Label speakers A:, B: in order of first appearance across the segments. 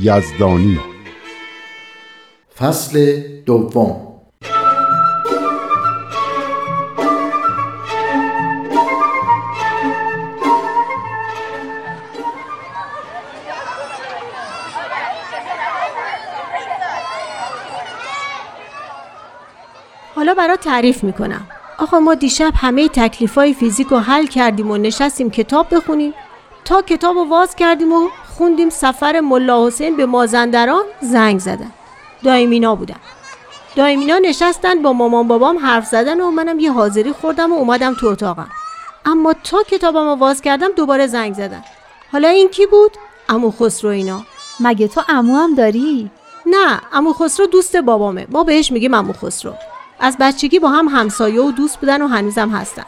A: یزدانی.
B: فصل دوم.
C: حالا برات تعریف می‌کنم. آقا ما دیشب همه تکلیف های فیزیک رو حل کردیم و نشستیم کتاب بخونیم. تا کتاب رو واز کردیم و خوندیم سفر ملا حسین به مازندران زنگ زدن. دایمینا بودن. دایمینا نشستن با مامان بابام حرف زدن و منم یه حاضری خوردم و اومدم تو اتاقم. اما تا کتابم رو واز کردم دوباره زنگ زدن. حالا این کی بود؟ امو خسرو اینا.
D: مگه تو امو هم داری؟
C: نه امو خسرو دوست بابامه. ما بهش میگیم امو خسرو. از بچگی با هم همسایه و دوست بودن و هنوزم هستن.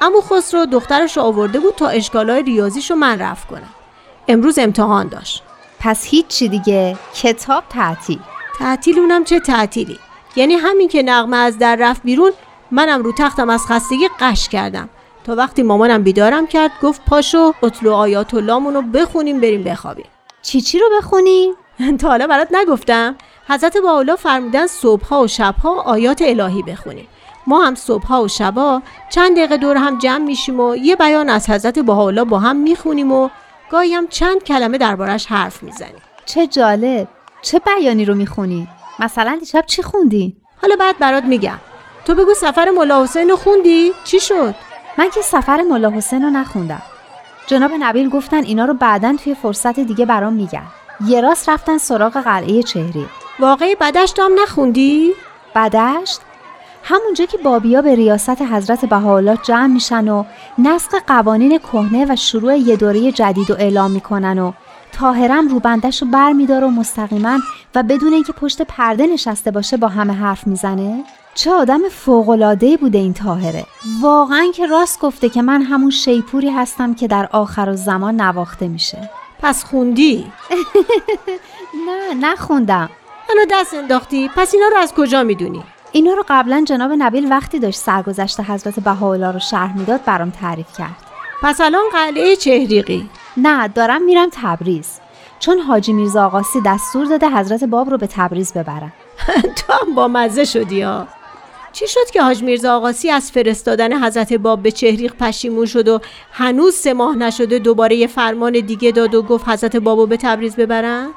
C: امو خسرو دخترش رو آورده بود تا اشکالای ریاضیش رو من رفت کنم امروز امتحان داشت.
D: پس هیچی دیگه. کتاب تعطیل.
C: تعطیل اونم چه تعطیلی؟ یعنی همین که نغمه از در رفت بیرون منم رو تختم از خستگی قش کردم. تا وقتی مامانم بیدارم کرد گفت پاشو اطلو آیات اللهمون رو بخونیم بریم بخوابیم.
D: چی چی رو بخونی؟
C: تا حالا برات نگفتم. حضرت باولا فرمودن صبحها و شبها آیات الهی بخونیم. ما هم صبحها و شبا چند دقیقه دور هم جمع میشیم و یه بیان از حضرت بهاءالله با هم می‌خونیم و گاهی هم چند کلمه دربارش حرف می‌زنیم
D: چه جالب. چه بیانی رو می‌خونی؟ مثلا دیشب چی خوندی؟
C: حالا بعد برات میگم. تو بگو سفر ملا حسین رو خوندی؟ چی شد؟
D: من که سفر ملا حسین رو نخوندم. جناب نبیل گفتن اینا رو بعدا توی فرصت دیگه برام میگن. یه راست رفتن سراغ قلعه چهری.
C: واقعی بدشت هم نخوندی؟
D: بدشت؟ همونجا که بابیا به ریاست حضرت بهاءالله جمع میشن و نسق قوانین کهنه و شروع یه دوره جدید رو اعلام می‌کنن و تاهرم روبندش رو بر میداره و مستقیما و بدون اینکه پشت پرده نشسته باشه با همه حرف می‌زنه. چه آدم فوقلادهی بوده این تاهره واقعا که راست گفته که من همون شیپوری هستم که در آخر و زمان نواخته میشه.
C: پس خوندی؟
D: نه نخوندم.
C: منو دست انداختی؟ پس اینا رو از کجا می‌دونی؟
D: اینا رو قبلا جناب نبیل وقتی داشت سرگذشت حضرت بهاءالله رو شرح می‌داد برام تعریف کرد.
C: پس الان قلعه چهریقی؟
D: نه دارم میرم تبریز. چون حاجی میرزا آقاسی دستور داده حضرت باب رو به تبریز ببرن.
C: تو هم با مزه شدی ها. چی شد که حاج میرزا آقاسی از فرستادن حضرت باب به چهریق پشیمون شد و هنوز سه ماه نشده دوباره یه فرمان دیگه داد و گفت حضرت بابو به تبریز ببرن؟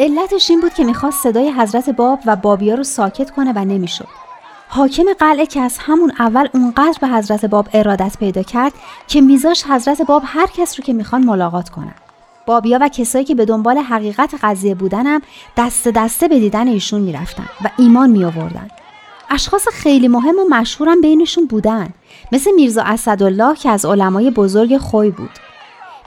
D: علتش این بود که می‌خواست صدای حضرت باب و بابیا رو ساکت کنه و نمی‌شد. حاکم قلعه که از همون اول اونقدر به حضرت باب ارادت پیدا کرد که میذاش حضرت باب هر کس رو که می‌خوان ملاقات کنن. بابیا و کسایی که به دنبال حقیقت قضیه بودنم دست دسته به دیدن ایشون می‌رفتن و ایمان می آوردن. اشخاص خیلی مهم و مشهورم بینشون بودن مثل میرزا اسدالله که از علمای بزرگ خوی بود.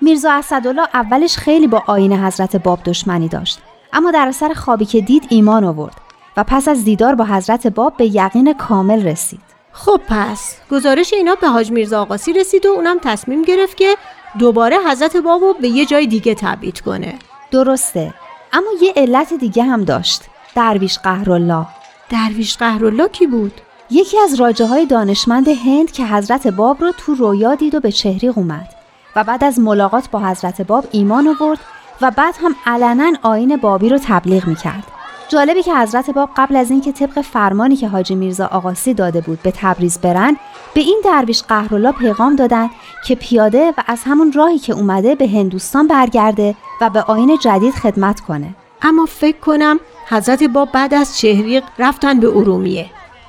D: میرزا اسدالله اولش خیلی با آین حضرت باب دشمنی داشت اما در اثر خوابی که دید ایمان آورد و پس از دیدار با حضرت باب به یقین کامل رسید.
C: خب پس گزارش اینا به حاج میرزا آقاسی رسید و اونم تصمیم گرفت که دوباره حضرت بابو به یه جای دیگه تبعید کنه.
D: درسته اما یه علت دیگه هم داشت. درویش قهرالله.
C: درویش قهرالله کی بود؟
D: یکی از راجه های دانشمند هند که حضرت باب رو تو رویا دید و به چهریق اومد و بعد از ملاقات با حضرت باب ایمان آورد و بعد هم علنا آین بابی رو تبلیغ می‌کرد. جالبی که حضرت باب قبل از اینکه طبق فرمانی که حاجی میرزا آقاسی داده بود به تبریز برن به این درویش قهرالله پیغام دادن که پیاده و از همون راهی که اومده به هندوستان برگرده و به آین جدید خدمت کنه.
C: اما فکر کنم حضرت باب بعد از چهریق رفتن به ارومیه.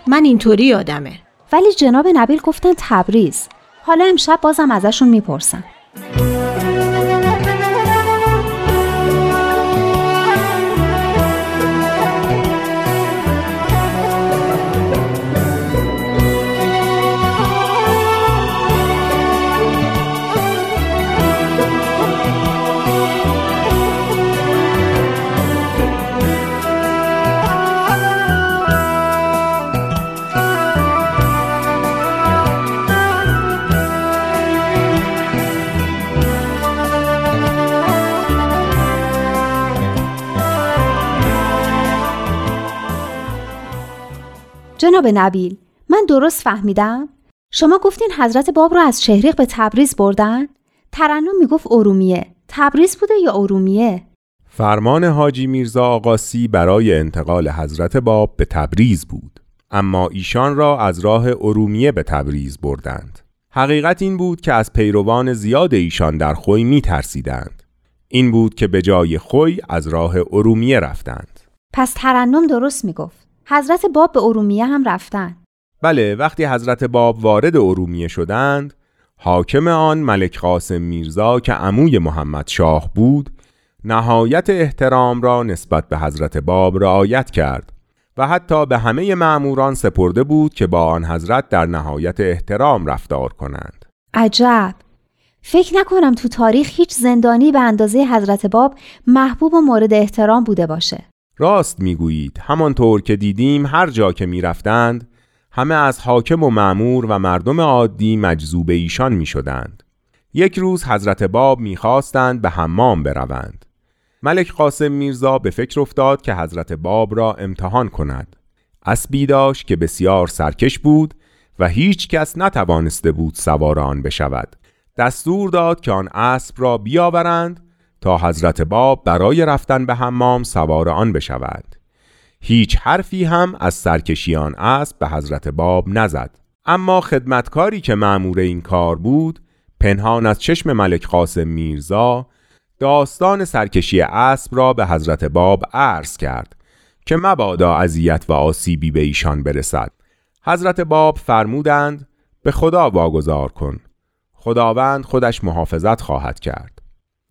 C: من اینطوری یادمه.
D: ولی جناب نبیل گفتن تبریز. حالا امشب بازم ازشون می‌پرسم جناب نبیل من درست فهمیدم؟ شما گفتین حضرت باب رو از چهریق به تبریز بردن؟ ترنم می‌گفت ارومیه. تبریز بوده یا ارومیه؟
B: فرمان حاجی میرزا آقاسی برای انتقال حضرت باب به تبریز بود. اما ایشان را از راه ارومیه به تبریز بردند. حقیقت این بود که از پیروان زیاد ایشان در خوی می ترسیدند این بود که به جای خوی از راه ارومیه رفتند.
D: پس ترنم درست می‌گفت. حضرت باب به ارومیه هم رفتن.
B: بله وقتی حضرت باب وارد ارومیه شدند حاکم آن ملک قاسم میرزا که عموی محمد شاه بود نهایت احترام را نسبت به حضرت باب رعایت کرد و حتی به همه معموران سپرده بود که با آن حضرت در نهایت احترام رفتار کنند.
D: عجب! فکر نکنم تو تاریخ هیچ زندانی به اندازه حضرت باب محبوب و مورد احترام بوده باشه.
B: راست می‌گویید همانطور که دیدیم هر جا که می‌رفتند همه از حاکم و معمور و مردم عادی مجذوب ایشان می شدند. یک روز حضرت باب می‌خواستند به حمام بروند. ملک قاسم میرزا به فکر افتاد که حضرت باب را امتحان کند. اسبی داشت که بسیار سرکش بود و هیچ کس نتوانسته بود سوار آن بشود. دستور داد که آن اسب را بیاورند تا حضرت باب برای رفتن به حمام سوار آن بشود. هیچ حرفی هم از سرکشیان اسب به حضرت باب نزد. اما خدمتکاری که معمور این کار بود پنهان از چشم ملک قاسم میرزا داستان سرکشی اسب را به حضرت باب عرض کرد که مبادا اذیت و آسیبی به ایشان برسد حضرت باب فرمودند به خدا واگذار کن خداوند خودش محافظت خواهد کرد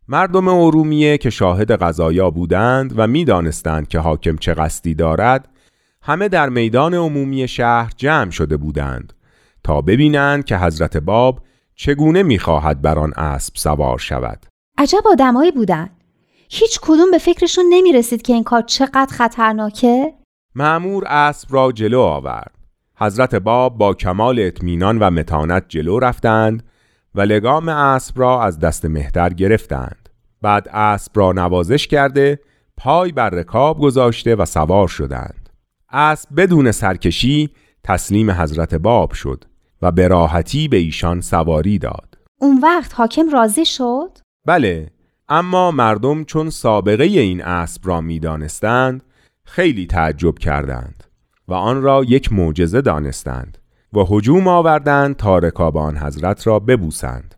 B: مردم ارومیه که شاهد قضایا بودند و می‌دانستند که حاکم چه قصدی دارد همه در میدان عمومی شهر جمع شده بودند تا ببینند که حضرت باب چگونه می‌خواهد بر آن اسب سوار شود.
D: عجب آدمایی بودن. هیچ کدوم به فکرشون نمی رسید که این کار چقدر خطرناکه؟
B: معمور اسب را جلو آورد. حضرت باب با کمال اطمینان و متانت جلو رفتند و لگام اسب را از دست مهتر گرفتند. بعد اسب را نوازش کرده پای بر رکاب گذاشته و سوار شدند. اسب بدون سرکشی تسلیم حضرت باب شد و به راحتی به ایشان سواری داد.
D: اون وقت حاکم راضی شد؟
B: بله اما مردم چون سابقه این اسب را می‌دانستند خیلی تعجب کردند و آن را یک معجزه دانستند. و هجوم آوردند تا رکاب آن حضرت را ببوسند.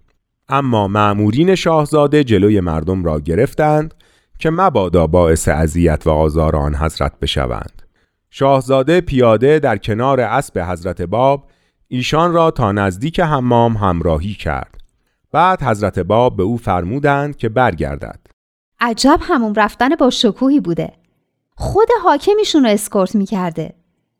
B: اما معمورین شاهزاده جلوی مردم را گرفتند که مبادا باعث اذیت و آزار آن حضرت بشوند. شاهزاده پیاده در کنار اسب حضرت باب ایشان را تا نزدیک حمام همراهی کرد. بعد حضرت باب به او فرمودند که برگردد.
D: عجب همون رفتن با شکوهی بوده. خود حاکمیشون رو اسکورت می‌کرده.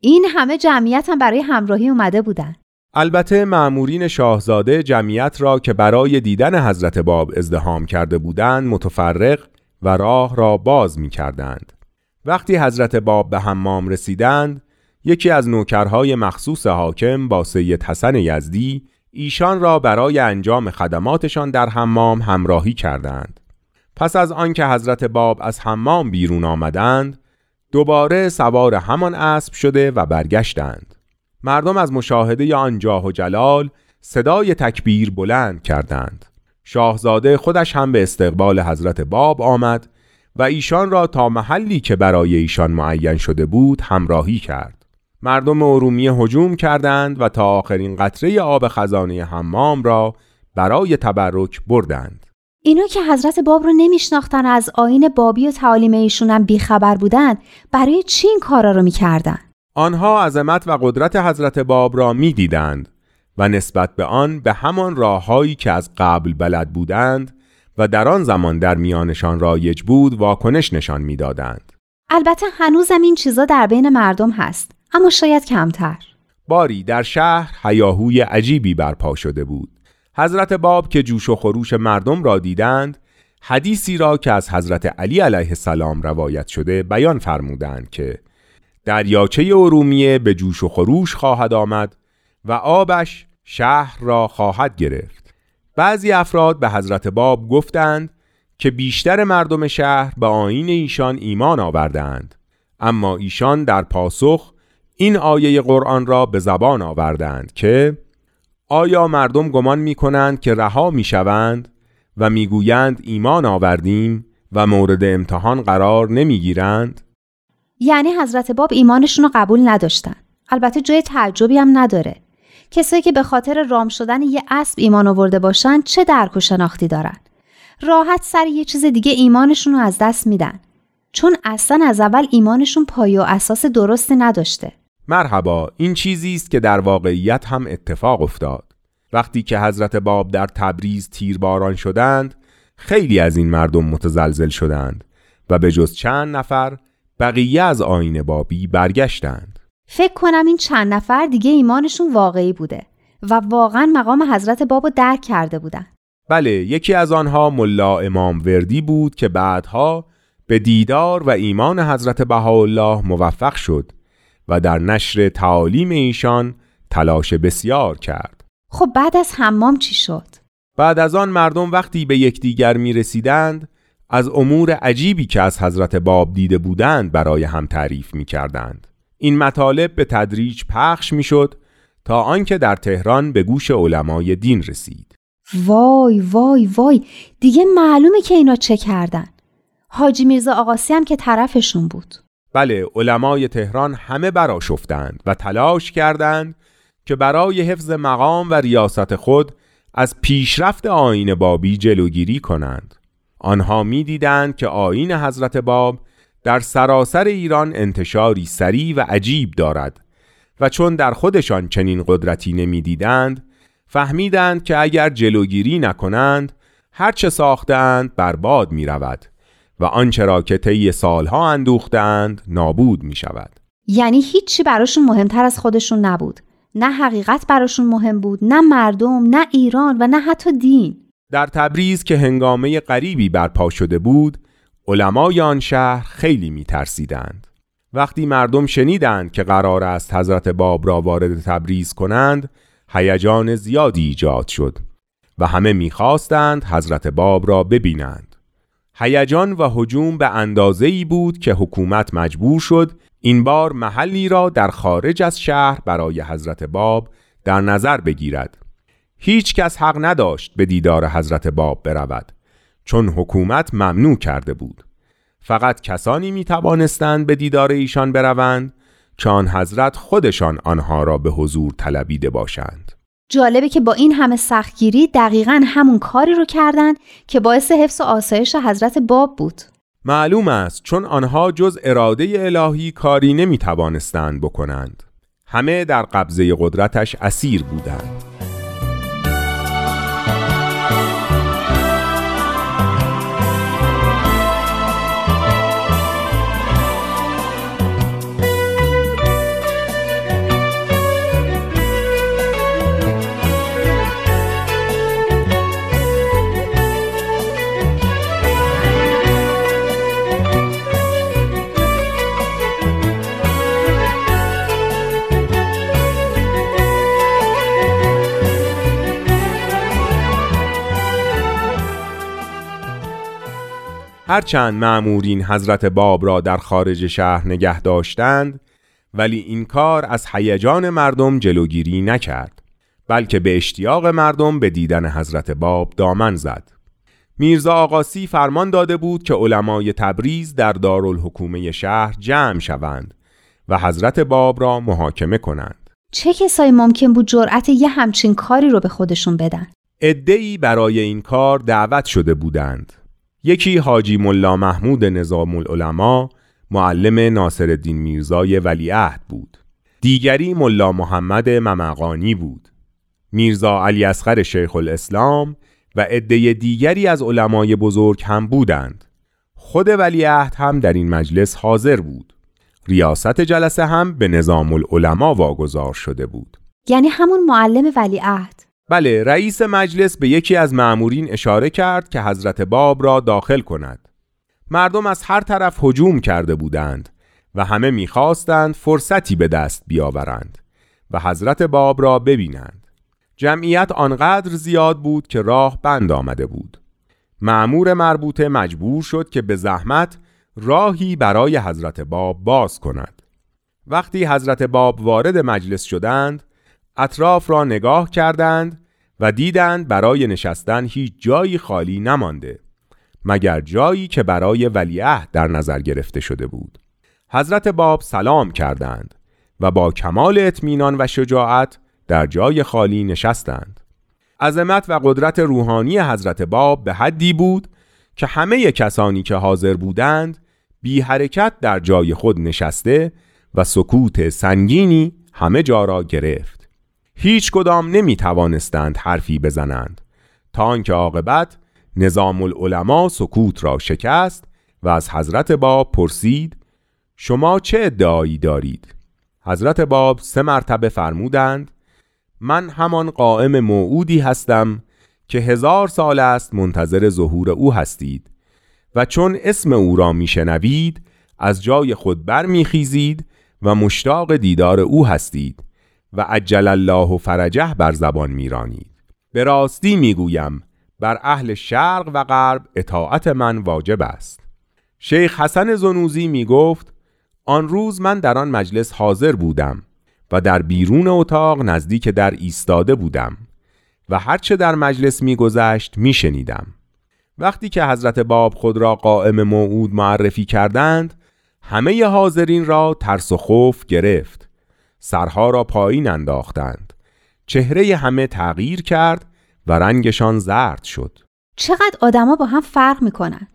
D: این همه جمعیت هم برای همراهی اومده بودن
B: البته معمورین شاهزاده جمعیت را که برای دیدن حضرت باب ازدهام کرده بودند متفرق و راه را باز می کردند. وقتی حضرت باب به حمام رسیدند یکی از نوکرهای مخصوص حاکم با سید حسن یزدی ایشان را برای انجام خدماتشان در حمام همراهی کردند. پس از آنکه حضرت باب از حمام بیرون آمدند، دوباره سوار همان اسب شده و برگشتند. مردم از مشاهده آن جاه و جلال صدای تکبیر بلند کردند. شاهزاده خودش هم به استقبال حضرت باب آمد و ایشان را تا محلی که برای ایشان معین شده بود همراهی کرد. مردم ارومیه هجوم کردند و تا آخرین قطره آب خزانه حمام را برای تبرک بردند
D: اینا که حضرت باب رو نمیشناختن از آین بابی و تعالیم ایشون هم بیخبر بودن برای چی این کارا رو می‌کردن؟
B: آنها عظمت و قدرت حضرت باب را می‌دیدند و نسبت به آن به همان راههایی که از قبل بلد بودند و در آن زمان در میانشان رایج بود واکنش نشان می‌دادند.
D: البته هنوزم این چیزا در بین مردم هست اما شاید کمتر.
B: باری در شهر هیاهوی عجیبی برپا شده بود. حضرت باب که جوش و خروش مردم را دیدند حدیثی را که از حضرت علی علیه السلام روایت شده بیان فرمودند که دریاچه ارومیه به جوش و خروش خواهد آمد و آبش شهر را خواهد گرفت. بعضی افراد به حضرت باب گفتند که بیشتر مردم شهر به آین ایشان ایمان آوردند اما ایشان در پاسخ این آیه قرآن را به زبان آوردند که آیا مردم گمان می کنند که رها می شوند و می گویند ایمان آوردیم و مورد امتحان قرار نمی گیرند؟
D: یعنی حضرت باب ایمانشون رو قبول نداشتن. البته جای تعجبی هم نداره. کسایی که به خاطر رام شدن یه اسب ایمان آورده باشن چه درک و شناختی دارن؟ راحت سر یه چیز دیگه ایمانشون رو از دست میدن. چون اصلا از اول ایمانشون پایه و اساس درستی نداشته.
B: مرحبا این چیزی است که در واقعیت هم اتفاق افتاد. وقتی که حضرت باب در تبریز تیرباران شدند خیلی از این مردم متزلزل شدند و به جز چند نفر بقیه از آین بابی برگشتند.
D: فکر کنم این چند نفر دیگه ایمانشون واقعی بوده و واقعا مقام حضرت بابو درک کرده بودن.
B: بله یکی از آنها ملا امام وردی بود که بعدها به دیدار و ایمان حضرت بهاءالله موفق شد. و در نشر تعالیم ایشان تلاش بسیار کرد
D: خب بعد از حمام چی شد؟
B: بعد از آن مردم وقتی به یکدیگر می رسیدند از امور عجیبی که از حضرت باب دیده بودند برای هم تعریف می کردند. این مطالب به تدریج پخش می شد تا آنکه در تهران به گوش علمای دین رسید.
D: وای وای وای دیگه معلومه که اینا چه کردن. حاجی میرزا آقاسی هم که طرفشون بود.
B: بله علمای تهران همه براشفتند و تلاش کردند که برای حفظ مقام و ریاست خود از پیشرفت آین بابی جلوگیری کنند. آنها می‌دیدند که آین حضرت باب در سراسر ایران انتشاری سریع و عجیب دارد و چون در خودشان چنین قدرتی نمی‌دیدند فهمیدند که اگر جلوگیری نکنند هرچه ساختند برباد می رود و آنچه را که طی سالها اندوختند نابود می شود
D: یعنی هیچی براشون مهمتر از خودشون نبود. نه حقیقت براشون مهم بود نه مردم نه ایران و نه حتی دین.
B: در تبریز که هنگامه غریبی برپا شده بود علمای آن شهر خیلی می ترسیدند. وقتی مردم شنیدند که قرار است حضرت باب را وارد تبریز کنند هیجان زیادی ایجاد شد و همه می‌خواستند حضرت باب را ببینند. هیجان و هجوم به اندازه ای بود که حکومت مجبور شد این بار محلی را در خارج از شهر برای حضرت باب در نظر بگیرد. هیچ کس حق نداشت به دیدار حضرت باب برود چون حکومت ممنوع کرده بود. فقط کسانی می توانستند به دیدار ایشان بروند آن حضرت خودشان آنها را به حضور طلبیده باشند.
D: جالبه که با این همه سختگیری دقیقا همون کاری رو کردند که باعث حفظ و آسایش حضرت باب بود.
B: معلوم است چون آنها جز اراده الهی کاری نمی توانستند بکنند. همه در قبضه قدرتش اسیر بودند. هرچند معمورین حضرت باب را در خارج شهر نگه داشتند ولی این کار از هیجان مردم جلوگیری نکرد بلکه به اشتیاق مردم به دیدن حضرت باب دامن زد. میرزا آقاسی فرمان داده بود که علمای تبریز در دارالحکومه شهر جمع شوند و حضرت باب را محاکمه کنند.
D: چه کسایی ممکن بود جرأت یه همچین کاری رو به خودشون بدن؟
B: ادهی برای این کار دعوت شده بودند. یکی حاجی ملا محمود نظام العلماء معلم ناصر الدین میرزای ولیعهد بود. دیگری ملا محمد ممقانی بود. میرزا علی اصغر شیخ الاسلام و عده دیگری از علمای بزرگ هم بودند. خود ولیعهد هم در این مجلس حاضر بود. ریاست جلسه هم به نظام العلماء واگذار شده بود.
D: یعنی همون معلم ولیعهد.
B: بله رئیس مجلس به یکی از معمورین اشاره کرد که حضرت باب را داخل کند. مردم از هر طرف هجوم کرده بودند و همه می‌خواستند فرصتی به دست بیاورند و حضرت باب را ببینند. جمعیت آنقدر زیاد بود که راه بند آمده بود. معمور مربوطه مجبور شد که به زحمت راهی برای حضرت باب باز کند. وقتی حضرت باب وارد مجلس شدند اطراف را نگاه کردند و دیدند برای نشستن هیچ جایی خالی نمانده مگر جایی که برای ولیعهد در نظر گرفته شده بود. حضرت باب سلام کردند و با کمال اطمینان و شجاعت در جای خالی نشستند. عظمت و قدرت روحانی حضرت باب به حدی بود که همه کسانی که حاضر بودند بی حرکت در جای خود نشسته و سکوت سنگینی همه جا را گرفت. هیچ کدام نمی توانستند حرفی بزنند تا آنکه عاقبت نظام العلماء سکوت را شکست و از حضرت باب پرسید شما چه ادعایی دارید؟ حضرت باب سه مرتبه فرمودند من همان قائم موعودی هستم که هزار سال است منتظر ظهور او هستید و چون اسم او را میشنوید از جای خود برمیخیزید و مشتاق دیدار او هستید و عجل الله فرجه بر زبان میرانید. به راستی می‌گویم بر اهل شرق و غرب اطاعت من واجب است. شیخ حسن زنوزی می گفت آن روز من در آن مجلس حاضر بودم و در بیرون اتاق نزدیک در ایستاده بودم و هرچه در مجلس میگذشت میشنیدم. وقتی که حضرت باب خود را قائم موعود معرفی کردند همه حاضرین را ترس و خوف گرفت. سرها را پایین انداختند. چهره همه تغییر کرد و رنگشان زرد شد.
D: چقدر آدما با هم فرق می‌کنن.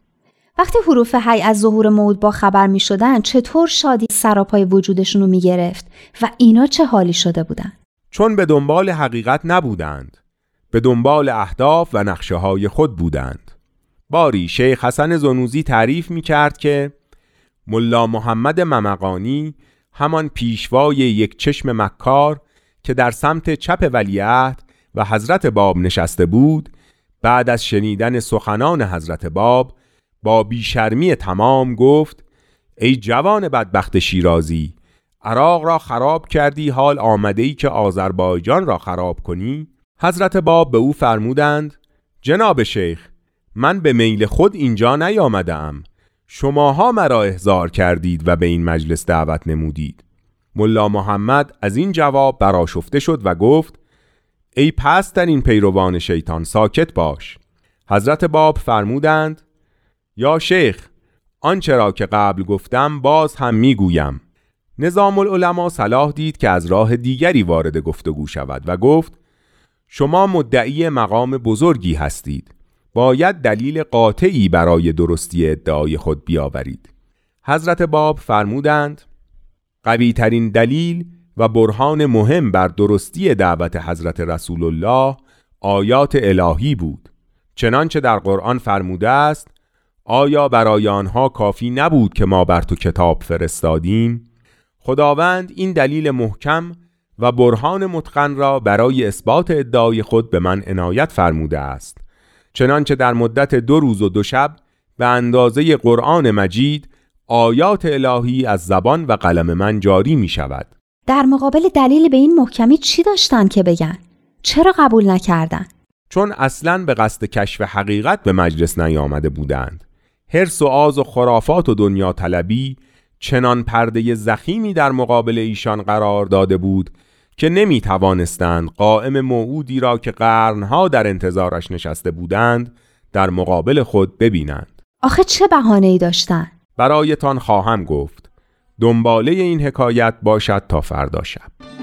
D: وقتی حروف حی از ظهور موعود با خبر می شدن چطور شادی سراپای وجودشون رو می گرفت و اینا چه حالی شده بودن؟
B: چون به دنبال حقیقت نبودند به دنبال اهداف و نقشه های خود بودند. باری شیخ حسن زنوزی تعریف می کرد که ملا محمد ممقانی همان پیشوای یک چشم مکار که در سمت چپ ولیعهد و حضرت باب نشسته بود بعد از شنیدن سخنان حضرت باب با بیشرمی تمام گفت ای جوان بدبخت شیرازی عراق را خراب کردی حال آمده ای که آذربایجان را خراب کنی؟ حضرت باب به او فرمودند جناب شیخ من به میل خود اینجا نیامده شماها مرا احضار کردید و به این مجلس دعوت نمودید. ملا محمد از این جواب براشفته شد و گفت ای پس در این پیروان شیطان ساکت باش. حضرت باب فرمودند یا شیخ آنچه را که قبل گفتم باز هم می‌گویم. نظام العلماء صلاح دید که از راه دیگری وارد گفتگو شود و گفت شما مدعی مقام بزرگی هستید. باید دلیل قاطعی برای درستی ادعای خود بیاورید. حضرت باب فرمودند قوی ترین دلیل و برهان مهم بر درستی دعوت حضرت رسول الله آیات الهی بود. چنانچه در قرآن فرموده است آیا برای آنها کافی نبود که ما بر تو کتاب فرستادیم؟ خداوند این دلیل محکم و برهان متقن را برای اثبات ادعای خود به من عنایت فرموده است. چنانچه در مدت دو روز و دو شب به اندازه قرآن مجید آیات الهی از زبان و قلم من جاری می شود
D: در مقابل دلیل به این محکمی چی داشتن که بگن؟ چرا قبول نکردن؟
B: چون اصلا به قصد کشف حقیقت به مجلس نیامده بودند هرس و آز و خرافات و دنیا طلبی چنان پرده زخیمی در مقابل ایشان قرار داده بود که نمی توانستند قائم موعودی را که قرنها در انتظارش نشسته بودند در مقابل خود ببینند
D: آخه چه بهانه ای داشتن؟
B: برایتان خواهم گفت دنباله این حکایت باشد تا فردا شب